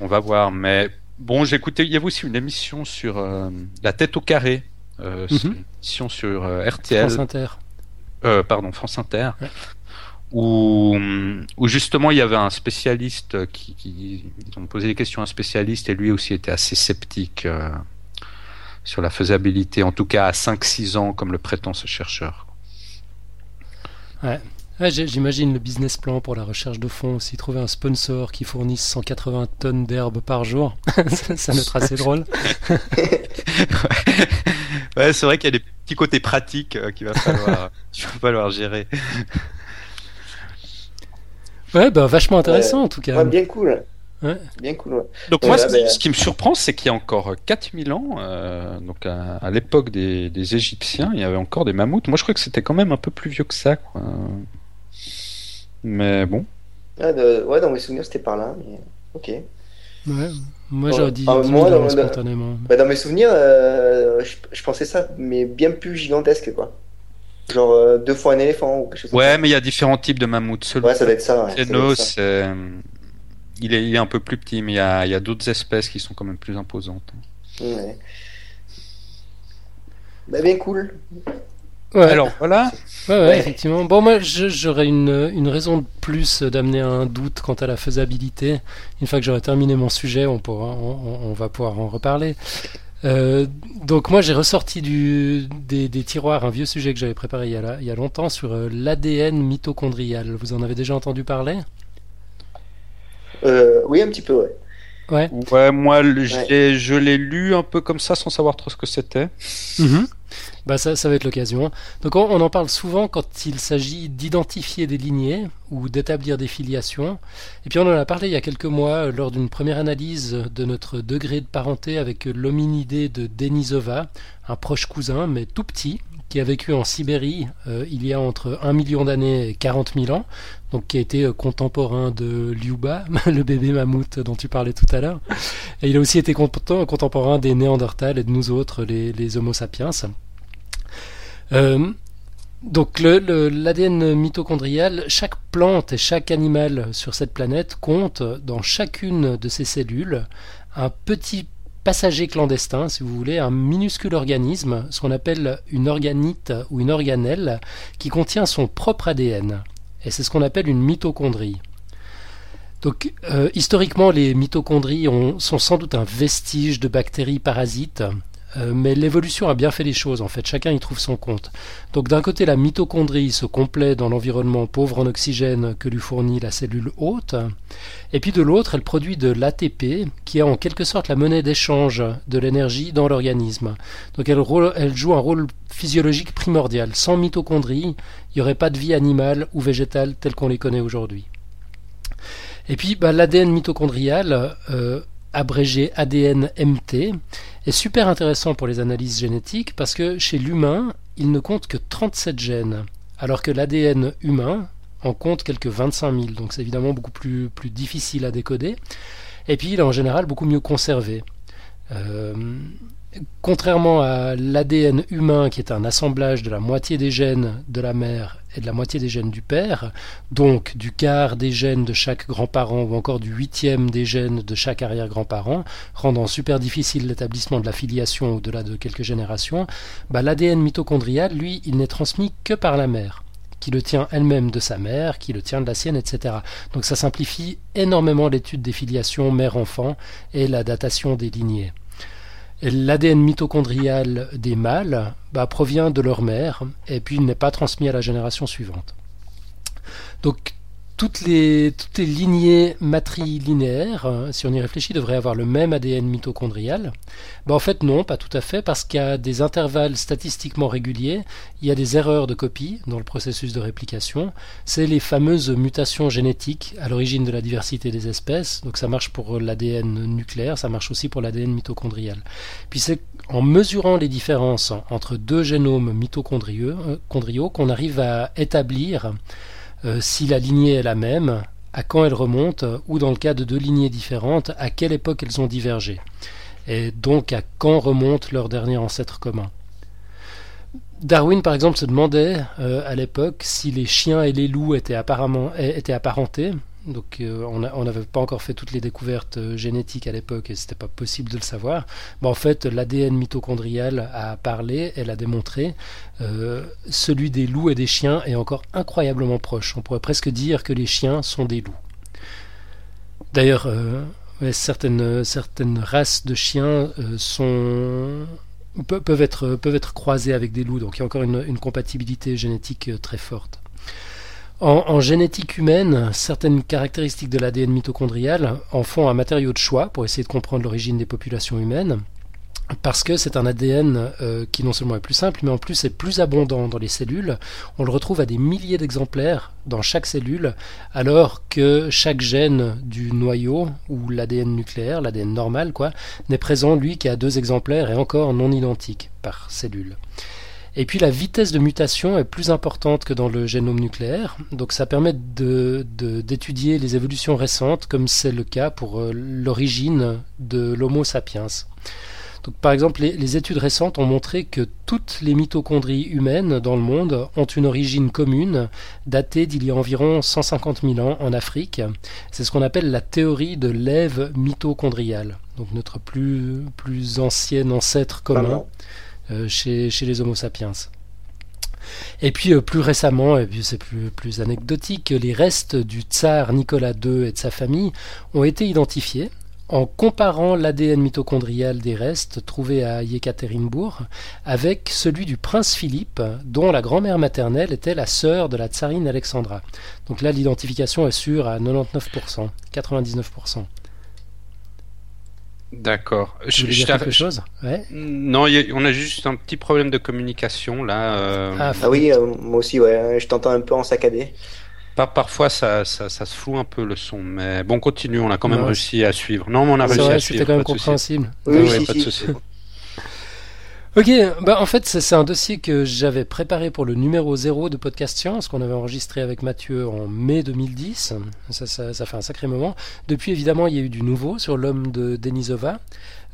On va voir, mais bon, j'ai écouté. Il y avait aussi une émission sur euh, La tête au carré. Euh, mhm. Une émission sur RTL. France Inter. Pardon, France Inter où, où, justement il y avait un spécialiste qui, qui, ils ont posé des questions à un spécialiste et lui aussi était assez sceptique euh, sur la faisabilité, en tout cas à 5-6 ans comme le prétend ce chercheur. Ouais. J'imagine le business plan pour la recherche de fonds aussi, trouver un sponsor qui fournisse 180 tonnes d'herbe par jour, ça, va être assez drôle. ouais, c'est vrai qu'il y a des petits côtés pratiques euh, qu'il va falloir, qu'il va falloir gérer. Ouais, bah vachement intéressant en tout cas. Ouais, bien cool. Bien cool. Donc moi, bah, ce, qui me surprend, c'est qu'il y a encore 4000 ans, euh, donc à, l'époque des, Égyptiens, il y avait encore des mammouths. Moi, je crois que c'était quand même un peu plus vieux que ça. Quoi. Mais bon. ouais, dans mes souvenirs, c'était par là. Mais... Ok. Ouais, moi j'aurais dit ah, moi, dans, spontanément. Bah, dans mes souvenirs, euh, je, je, pensais ça, mais bien plus gigantesque quoi. Genre euh, deux fois un éléphant ou quelque chose Ouais, mais il y a différents types de mammouths. ouais, ça doit être ça. il, est, il est un peu plus petit, mais il y a, a d'autres espèces qui sont quand même plus imposantes. Ouais. Bah, bien cool. Ouais. Alors voilà. Ouais, ouais, effectivement. Bon, moi, j'aurais une, une, raison de plus d'amener un doute quant à la faisabilité. Une fois que j'aurai terminé mon sujet, on, pourra, on, on, va pouvoir en reparler. Euh, donc moi j'ai ressorti du, des, tiroirs un vieux sujet que j'avais préparé il y a, il y a longtemps sur euh, l'ADN mitochondrial. Vous en avez déjà entendu parler? Euh, Oui, un petit peu, ouais. Ouais. Ouais, moi je l'ai lu un peu comme ça sans savoir trop ce que c'était. Mhm. Bah ça, ça va être l'occasion. Donc on, en parle souvent quand il s'agit d'identifier des lignées ou d'établir des filiations. Et puis on en a parlé il y a quelques mois lors d'une première analyse de notre degré de parenté avec l'hominidé de Denisova, un proche cousin mais tout petit, qui a vécu en Sibérie euh, il y a entre 1 million d'années et 40 000 ans, donc qui a été euh, contemporain de Liuba, le bébé mammouth dont tu parlais tout à l'heure. Et il a aussi été contemporain des Néandertals et de nous autres, les Homo sapiens. Euh, donc l'ADN mitochondrial, chaque plante et chaque animal sur cette planète compte dans chacune de ses cellules un petit passager clandestin, si vous voulez, un minuscule organisme, ce qu'on appelle une organite ou une organelle, qui contient son propre ADN. Et c'est ce qu'on appelle une mitochondrie. Donc, euh, historiquement, les mitochondries sont sans doute un vestige de bactéries parasites euh, mais l'évolution a bien fait les choses, en fait, chacun y trouve son compte. Donc d'un côté, la mitochondrie se complaît dans l'environnement pauvre en oxygène que lui fournit la cellule hôte, et puis de l'autre, elle produit de l'ATP, qui est en quelque sorte la monnaie d'échange de l'énergie dans l'organisme. Donc elle, elle, joue un rôle physiologique primordial. Sans mitochondrie, il n'y aurait pas de vie animale ou végétale telle qu'on les connaît aujourd'hui. Et puis bah, l'ADN mitochondrial, euh, abrégé ADN-MT, est super intéressant pour les analyses génétiques parce que chez l'humain, il ne compte que 37 gènes, alors que l'ADN humain en compte quelques 25 000, donc c'est évidemment beaucoup plus, difficile à décoder. Et puis il est en général beaucoup mieux conservé. Euh, contrairement à l'ADN humain qui est un assemblage de la moitié des gènes de la mère et de la moitié des gènes du père, donc du quart des gènes de chaque grand-parent ou encore du huitième des gènes de chaque arrière-grand-parent, rendant super difficile l'établissement de la filiation au-delà de quelques générations, bah, l'ADN mitochondrial, lui, il n'est transmis que par la mère qui le tient elle-même de sa mère, qui le tient de la sienne, etc. Donc ça simplifie énormément l'étude des filiations mère-enfant et la datation des lignées. L'ADN mitochondrial des mâles bah, provient de leur mère et puis il n'est pas transmis à la génération suivante. Donc toutes les, toutes les lignées matrilinéaires, euh, si on y réfléchit, devraient avoir le même ADN mitochondrial. Ben, en fait, non, pas tout à fait, parce qu'à des intervalles statistiquement réguliers, il y a des erreurs de copie dans le processus de réplication. C'est les fameuses mutations génétiques à l'origine de la diversité des espèces. Donc ça marche pour l'ADN nucléaire, ça marche aussi pour l'ADN mitochondrial. Puis c'est en mesurant les différences entre deux génomes mitochondriaux euh, qu'on arrive à établir euh, si la lignée est la même, à quand elle remonte, ou dans le cas de deux lignées différentes, à quelle époque elles ont divergé, et donc à quand remonte leur dernier ancêtre commun. Darwin, par exemple, se demandait euh, à l'époque si les chiens et les loups étaient, apparentés, donc euh, on n'avait pas encore fait toutes les découvertes euh, génétiques à l'époque et c'était pas possible de le savoir. Mais en fait, l'ADN mitochondrial a parlé, elle a démontré. Euh, celui des loups et des chiens est encore incroyablement proche. On pourrait presque dire que les chiens sont des loups. D'ailleurs, certaines, races de chiens sont peuvent être, peuvent être croisées avec des loups, donc il y a encore une compatibilité génétique très forte. En, génétique humaine, certaines caractéristiques de l'ADN mitochondrial en font un matériau de choix pour essayer de comprendre l'origine des populations humaines, parce que c'est un ADN euh, qui non seulement est plus simple, mais en plus est plus abondant dans les cellules. On le retrouve à des milliers d'exemplaires dans chaque cellule, alors que chaque gène du noyau, ou l'ADN nucléaire, l'ADN normal, quoi, n'est présent, lui, qu'à deux exemplaires et encore non identiques par cellule. Et puis la vitesse de mutation est plus importante que dans le génome nucléaire, donc ça permet d'étudier de, les évolutions récentes, comme c'est le cas pour euh, l'origine de l'Homo sapiens. Donc, par exemple, les, études récentes ont montré que toutes les mitochondries humaines dans le monde ont une origine commune, datée d'il y a environ 150 000 ans en Afrique. C'est ce qu'on appelle la théorie de l'ève mitochondriale, donc notre plus, plus ancien ancêtre commun. Chez, les Homo sapiens. Et puis euh, plus récemment, et puis c'est plus, plus anecdotique, les restes du tsar Nicolas II et de sa famille ont été identifiés en comparant l'ADN mitochondrial des restes trouvés à Yekaterinbourg avec celui du prince Philippe, dont la grand-mère maternelle était la sœur de la tsarine Alexandra. Donc là, l'identification est sûre à 99%, 99%. D'accord. Je, dire quelque chose Non, on a juste un petit problème de communication là. Euh. Ah, ah, oui, euh, moi aussi, ouais. Je t'entends un peu en saccadé. Par, parfois, ça, ça, se floue un peu le son, mais bon, continue. On a quand même réussi à suivre. Non, on a réussi à suivre. C'était quand même compréhensible. Oui, ah pas de souci. Ok, bah en fait c'est un dossier que j'avais préparé pour le numéro 0 de Podcast Science qu'on avait enregistré avec Mathieu en mai 2010. Ça, ça, fait un sacré moment. Depuis évidemment il y a eu du nouveau sur l'homme de Denisova.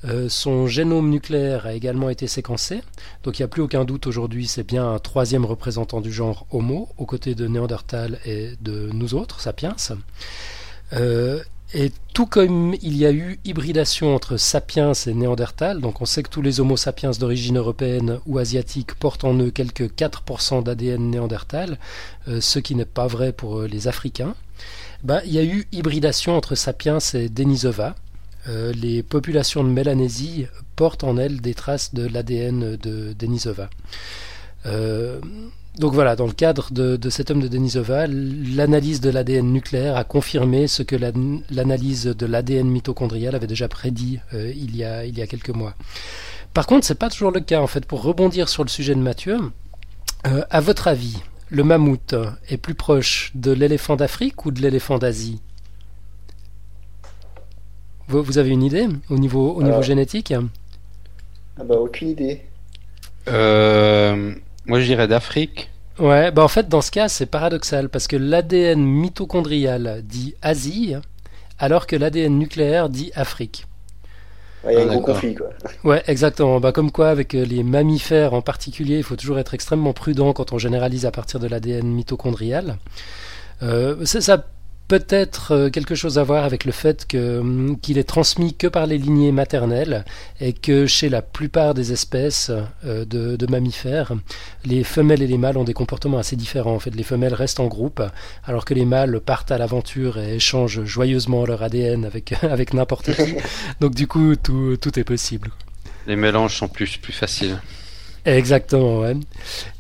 Euh, son génome nucléaire a également été séquencé, donc il n'y a plus aucun doute aujourd'hui, c'est bien un troisième représentant du genre Homo, aux côtés de Néandertal et de nous autres, sapiens. Euh, et tout comme il y a eu hybridation entre sapiens et néandertal, donc on sait que tous les homo sapiens d'origine européenne ou asiatique portent en eux quelques 4% d'ADN néandertal, euh, ce qui n'est pas vrai pour euh, les Africains, bah, il y a eu hybridation entre sapiens et Denisova. Euh, les populations de Mélanésie portent en elles des traces de l'ADN de Denisova. Donc voilà, dans le cadre de, cet homme de Denisova, l'analyse de l'ADN nucléaire a confirmé ce que l'analyse de l'ADN mitochondrial avait déjà prédit euh, il, y a, il y a quelques mois. Par contre, c'est pas toujours le cas en fait. Pour rebondir sur le sujet de Mathieu, euh, à votre avis, le mammouth est plus proche de l'éléphant d'Afrique ou de l'éléphant d'Asie? Vous, avez une idée au niveau, au niveau génétique? Ah bah, Aucune idée. Euh, moi, je dirais d'Afrique. Ouais, bah en fait, dans ce cas, c'est paradoxal parce que l'ADN mitochondrial dit Asie, alors que l'ADN nucléaire dit Afrique. Il y a un ah, gros conflit, quoi. Ouais, exactement. Bah, comme quoi, avec euh, les mammifères en particulier, il faut toujours être extrêmement prudent quand on généralise à partir de l'ADN mitochondrial. Euh, ça peut-être euh, quelque chose à voir avec le fait hum, qu'il est transmis que par les lignées maternelles et que chez la plupart des espèces euh, de, mammifères, les femelles et les mâles ont des comportements assez différents. En fait, les femelles restent en groupe alors que les mâles partent à l'aventure et échangent joyeusement leur ADN avec, avec n'importe qui. Donc du coup, tout, tout est possible. Les mélanges sont plus, plus faciles. Exactement, ouais.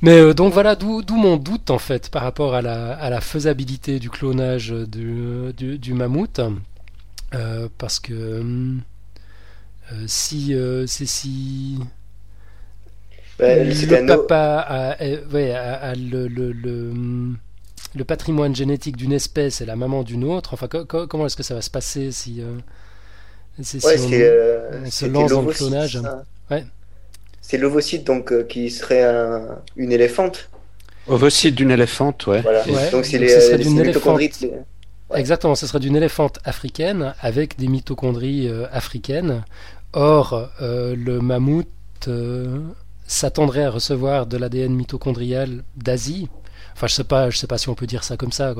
Mais euh, donc voilà, d'où mon doute en fait par rapport à la, à la faisabilité du clonage du, du, mammouth. Euh, parce que euh, si c'est si le papa a, ouais, a, le, le, le, patrimoine génétique d'une espèce et la maman d'une autre, enfin comment est-ce que ça va se passer si, si on, se lance dans le clonage? ouais. C'est l'ovocyte donc euh, qui serait une éléphante. Ovocyte d'une éléphante, ouais. Donc c'est les, mitochondries. Exactement, ce serait d'une éléphante africaine avec des mitochondries euh, africaines. Or, euh, le mammouth s'attendrait à recevoir de l'ADN mitochondrial d'Asie. Enfin, je sais pas, je sais pas si on peut dire ça comme ça.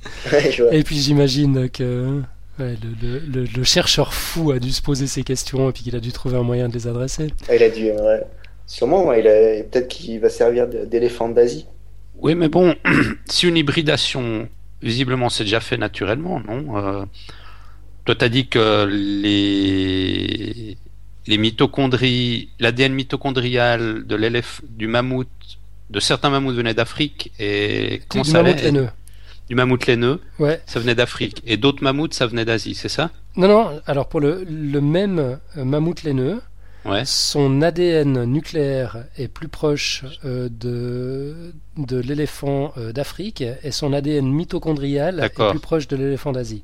Et puis j'imagine que le, chercheur fou a dû se poser ces questions et puis qu'il a dû trouver un moyen de les adresser. Ah, il a dû, sûrement, il a... peut-être qu'il va servir d'éléphant d'Asie. Oui, mais bon, si une hybridation, visiblement, c'est déjà fait naturellement, non euh, Toi, tu as dit que les, les mitochondries, l'ADN mitochondrial de du mammouth, de certains mammouths venait d'Afrique et comment ça allait du mammouth laineux, ouais. ça venait d'Afrique. Et d'autres mammouths, ça venait d'Asie, c'est ça? Non, non. Alors pour le, le même euh, mammouth laineux, ouais. son ADN nucléaire est plus proche euh, de, de l'éléphant euh, d'Afrique et son ADN mitochondrial est plus proche de l'éléphant d'Asie.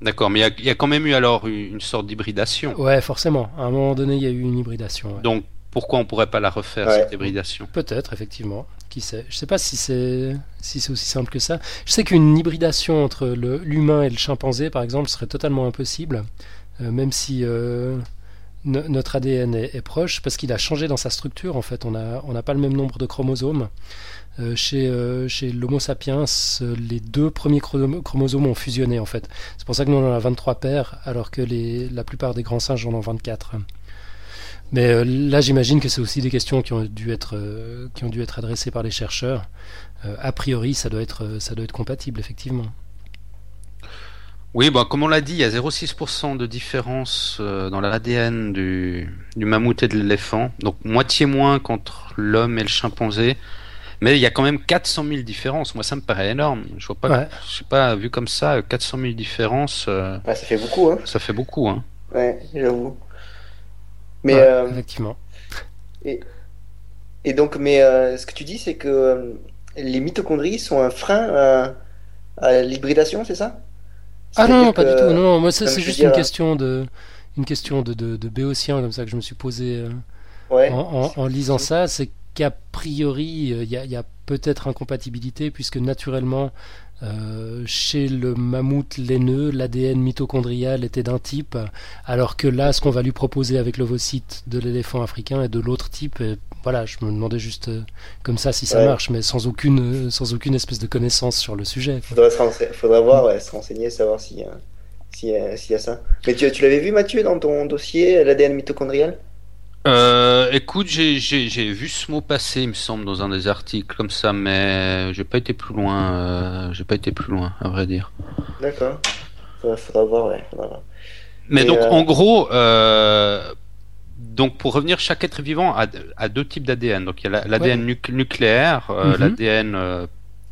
D'accord, mais il y, a quand même eu alors une sorte d'hybridation. Ouais, forcément. À un moment donné, il y a eu une hybridation. Donc pourquoi on pourrait pas la refaire cette hybridation? Peut-être, effectivement. Qui sait? Je sais pas si c'est si c'est aussi simple que ça. Je sais qu'une hybridation entre l'humain et le chimpanzé, par exemple, serait totalement impossible, euh, même si euh, notre ADN est, proche, parce qu'il a changé dans sa structure. En fait, on n'a on pas le même nombre de chromosomes. Euh, chez, chez l'Homo sapiens, les deux premiers chromosomes ont fusionné en fait. C'est pour ça que nous on en a 23 paires, alors que les, la plupart des grands singes en ont 24. Mais euh, là, j'imagine que c'est aussi des questions qui ont dû être, euh, qui ont dû être adressées par les chercheurs. Euh, a priori, ça doit, être, ça doit être compatible, effectivement. Oui, bon, comme on l'a dit, il y a 0,6% de différence dans l'ADN du, du mammouth et de l'éléphant. Donc moitié moins qu'entre l'homme et le chimpanzé. Mais il y a quand même 400 000 différences. Moi, ça me paraît énorme. Je vois pas, je sais pas, vu comme ça, 400 000 différences. ça fait beaucoup, hein. Ça fait beaucoup, hein. Ouais, j'avoue. Mais euh, effectivement. Et, et, donc, mais euh, ce que tu dis, c'est que euh, les mitochondries sont un frein à, l'hybridation, c'est ça? Ah non, pas du tout. Non, moi c'est juste une question de une question de, de, de, béotien comme ça que je me suis posé en, en, lisant ça. C'est qu'a priori, il y a, y a peut-être incompatibilité puisque naturellement euh, chez le mammouth laineux, l'ADN mitochondrial était d'un type, alors que là, ce qu'on va lui proposer avec l'ovocyte de l'éléphant africain est de l'autre type. Et voilà, je me demandais juste euh, comme ça si ça marche, mais sans aucune, sans aucune espèce de connaissance sur le sujet. Faudrait, faudrait voir, ouais, se renseigner, savoir s'il y, y, a ça. Mais tu, tu l'avais vu, Mathieu, dans ton dossier, l'ADN mitochondrial? Euh, écoute, j'ai vu ce mot passer, il me semble, dans un des articles comme ça, mais j'ai pas été plus loin. Euh, j'ai pas été plus loin, à vrai dire. D'accord. Faudra, voir, ouais. Mais donc, euh, en gros, donc pour revenir, chaque être vivant a, deux types d'ADN. Donc il y a l'ADN nucléaire, mhm. l'ADN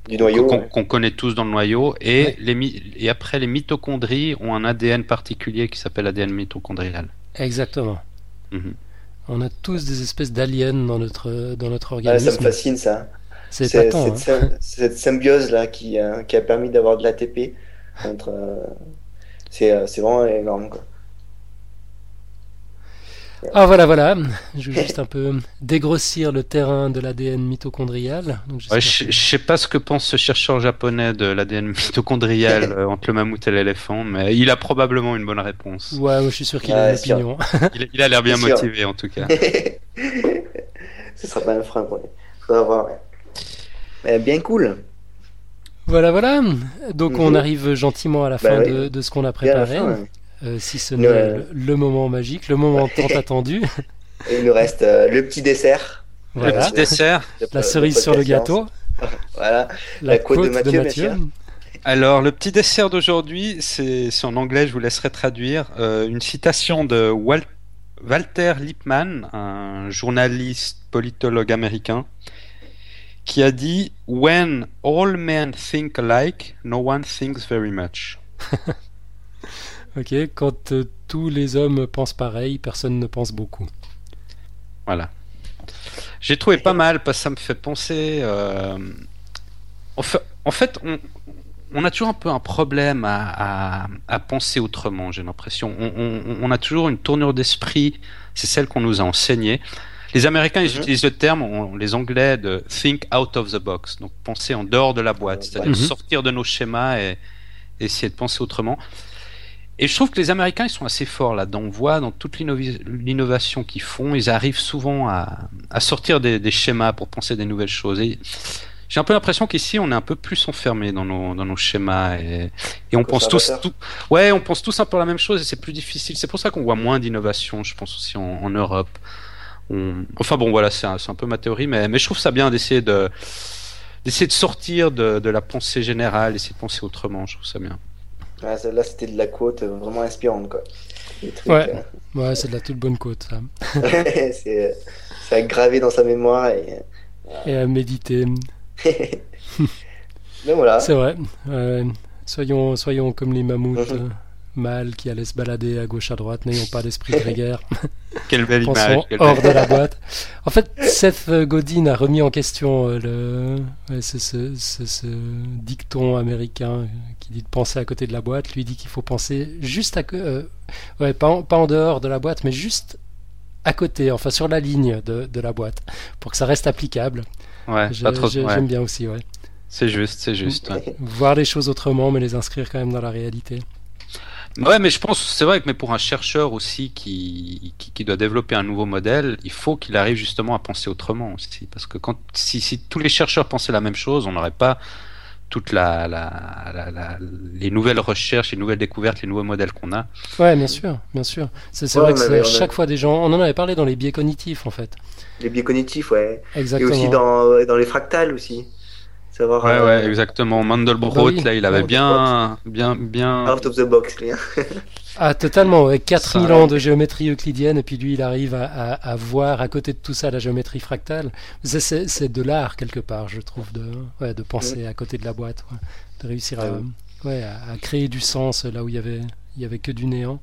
du noyau qu'on connaît tous dans le noyau, et, les, et après les mitochondries ont un ADN particulier qui s'appelle ADN mitochondrial. Exactement. Mhm. On a tous des espèces d'aliens dans notre, dans notre organisme. ça me fascine ça. C'est cette, hein. cette, symbiose là qui, euh, qui a permis d'avoir de l'ATP. Entre, euh, c'est, euh, c'est vraiment énorme. Quoi. Ah voilà, voilà. Je veux juste un peu dégrossir le terrain de l'ADN mitochondrial. je, ne sais pas ce que pense ce chercheur japonais de l'ADN mitochondrial euh, entre le mammouth et l'éléphant, mais il a probablement une bonne réponse. Ouais, je suis sûr qu'il a une opinion. il, a l'air bien motivé en tout cas. ce sera pas un frein pour lui. Faudra voir. Mais bien cool. Voilà, voilà. Donc on mhm. arrive gentiment à la bah fin de, ce qu'on a préparé. Euh, si ce n'est le, moment magique, le moment tant attendu. il nous reste euh, le petit dessert. Le petit dessert. la cerise sur le gâteau. voilà. La, côte, de Mathieu. Alors, le petit dessert d'aujourd'hui, c'est en anglais, je vous laisserai traduire. Euh, une citation de Walter Lippmann, un journaliste politologue américain, qui a dit When all men think alike, no one thinks very much. Ok, quand euh, tous les hommes pensent pareil, personne ne pense beaucoup. Voilà. J'ai trouvé pas mal parce que ça me fait penser. Euh, en fait, on, a toujours un peu un problème à, penser autrement, j'ai l'impression. On, a toujours une tournure d'esprit, c'est celle qu'on nous a enseignée. Les Américains, ils mhm. utilisent le terme, les Anglais, de think out of the box, donc penser en dehors de la boîte, c'est-à-dire mhm. sortir de nos schémas et essayer de penser autrement. Et je trouve que les Américains, ils sont assez forts là-dedans. On voit dans toute l'innovation qu'ils font, ils arrivent souvent à, sortir des, schémas pour penser des nouvelles choses. Et j'ai un peu l'impression qu'ici, on est un peu plus enfermé dans nos, dans nos schémas et, on pense tous, tout, ouais, on pense tous un peu la même chose et c'est plus difficile. C'est pour ça qu'on voit moins d'innovation, je pense aussi en, Europe. Enfin bon, voilà, c'est un, un, peu ma théorie, mais, mais je trouve ça bien d'essayer de d'essayer de sortir de, de la pensée générale, essayer de penser autrement. Je trouve ça bien. Ouais, là, c'était de la côte euh, vraiment inspirante, quoi. ouais, euh. ouais c'est de la toute bonne côte, ça. c'est à graver dans sa mémoire et, et à méditer. Mais voilà. C'est vrai. soyons, soyons comme les mammouths. Euh, mâles qui allaient se balader à gauche à droite, n'ayant pas d'esprit grégaire. Quelle belle image. hors de la boîte. En fait, Seth Godin a remis en question le, ce, dicton américain qui dit de penser à côté de la boîte. Lui dit qu'il faut penser juste à euh, ouais, pas en, pas en dehors de la boîte, mais juste à côté, enfin sur la ligne de, de la boîte, pour que ça reste applicable. Ouais, J'aime bien aussi, ouais. C'est juste, c'est juste. Voir les choses autrement, mais les inscrire quand même dans la réalité. Ouais, mais je pense, c'est vrai que mais pour un chercheur aussi qui, qui, doit développer un nouveau modèle, il faut qu'il arrive justement à penser autrement aussi. Parce que quand, si, si tous les chercheurs pensaient la même chose, on n'aurait pas toutes la, la, les nouvelles recherches, les nouvelles découvertes, les nouveaux modèles qu'on a. Ouais, bien sûr, bien sûr. C'est vrai que chaque fois des gens. On en avait parlé dans les biais cognitifs en fait. Les biais cognitifs, ouais. Exactement. Et aussi dans, dans les fractals aussi. Savoir, ouais, ouais, euh, exactement. Mandelbrot, bah là, il avait bien, bien, bien. Out of the box, ah, totalement. Avec 4000 ans de géométrie euclidienne, et puis lui, il arrive à, à, voir à côté de tout ça la géométrie fractale. C'est de l'art, quelque part, je trouve, de, ouais, de penser à côté de la boîte. De réussir à, ouais, à, créer du sens là où il y avait, il y avait que du néant.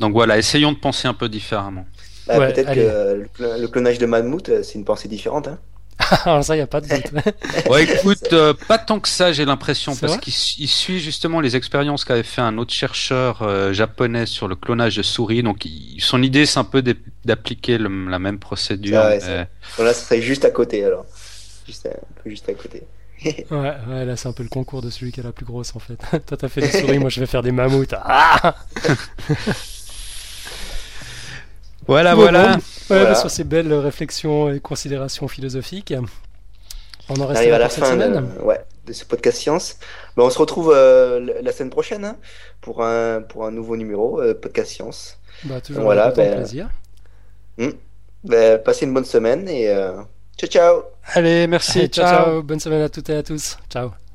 Donc voilà, essayons de penser un peu différemment. Bah, Peut-être que le clonage de mammouth, euh, c'est une pensée différente. Hein Alors ça, il n'y a pas de doute. ouais, écoute, euh, pas tant que ça, j'ai l'impression, parce qu'il suit justement les expériences qu'avait fait un autre chercheur euh, japonais sur le clonage de souris. Donc, son idée, c'est un peu d'appliquer la même procédure. Ah ouais, là, ça serait juste à côté, alors. Juste, un peu juste à côté. ouais, ouais, là, c'est un peu le concours de celui qui a la plus grosse, en fait. Toi, t'as fait des souris, moi, je vais faire des mammouths. Ah voilà, voilà. Ouais, sur ces belles réflexions et considérations philosophiques. On en reste à la fin de, ouais, de ce podcast science. Ben, on se retrouve euh, la semaine prochaine hein, pour, un, pour un nouveau numéro, euh, podcast science. Bah, toujours voilà, ben, plaisir. Hmm. Ben, passez une bonne semaine et euh, ciao ciao. Allez, merci. ciao, ciao. Bonne semaine à toutes et à tous. Ciao.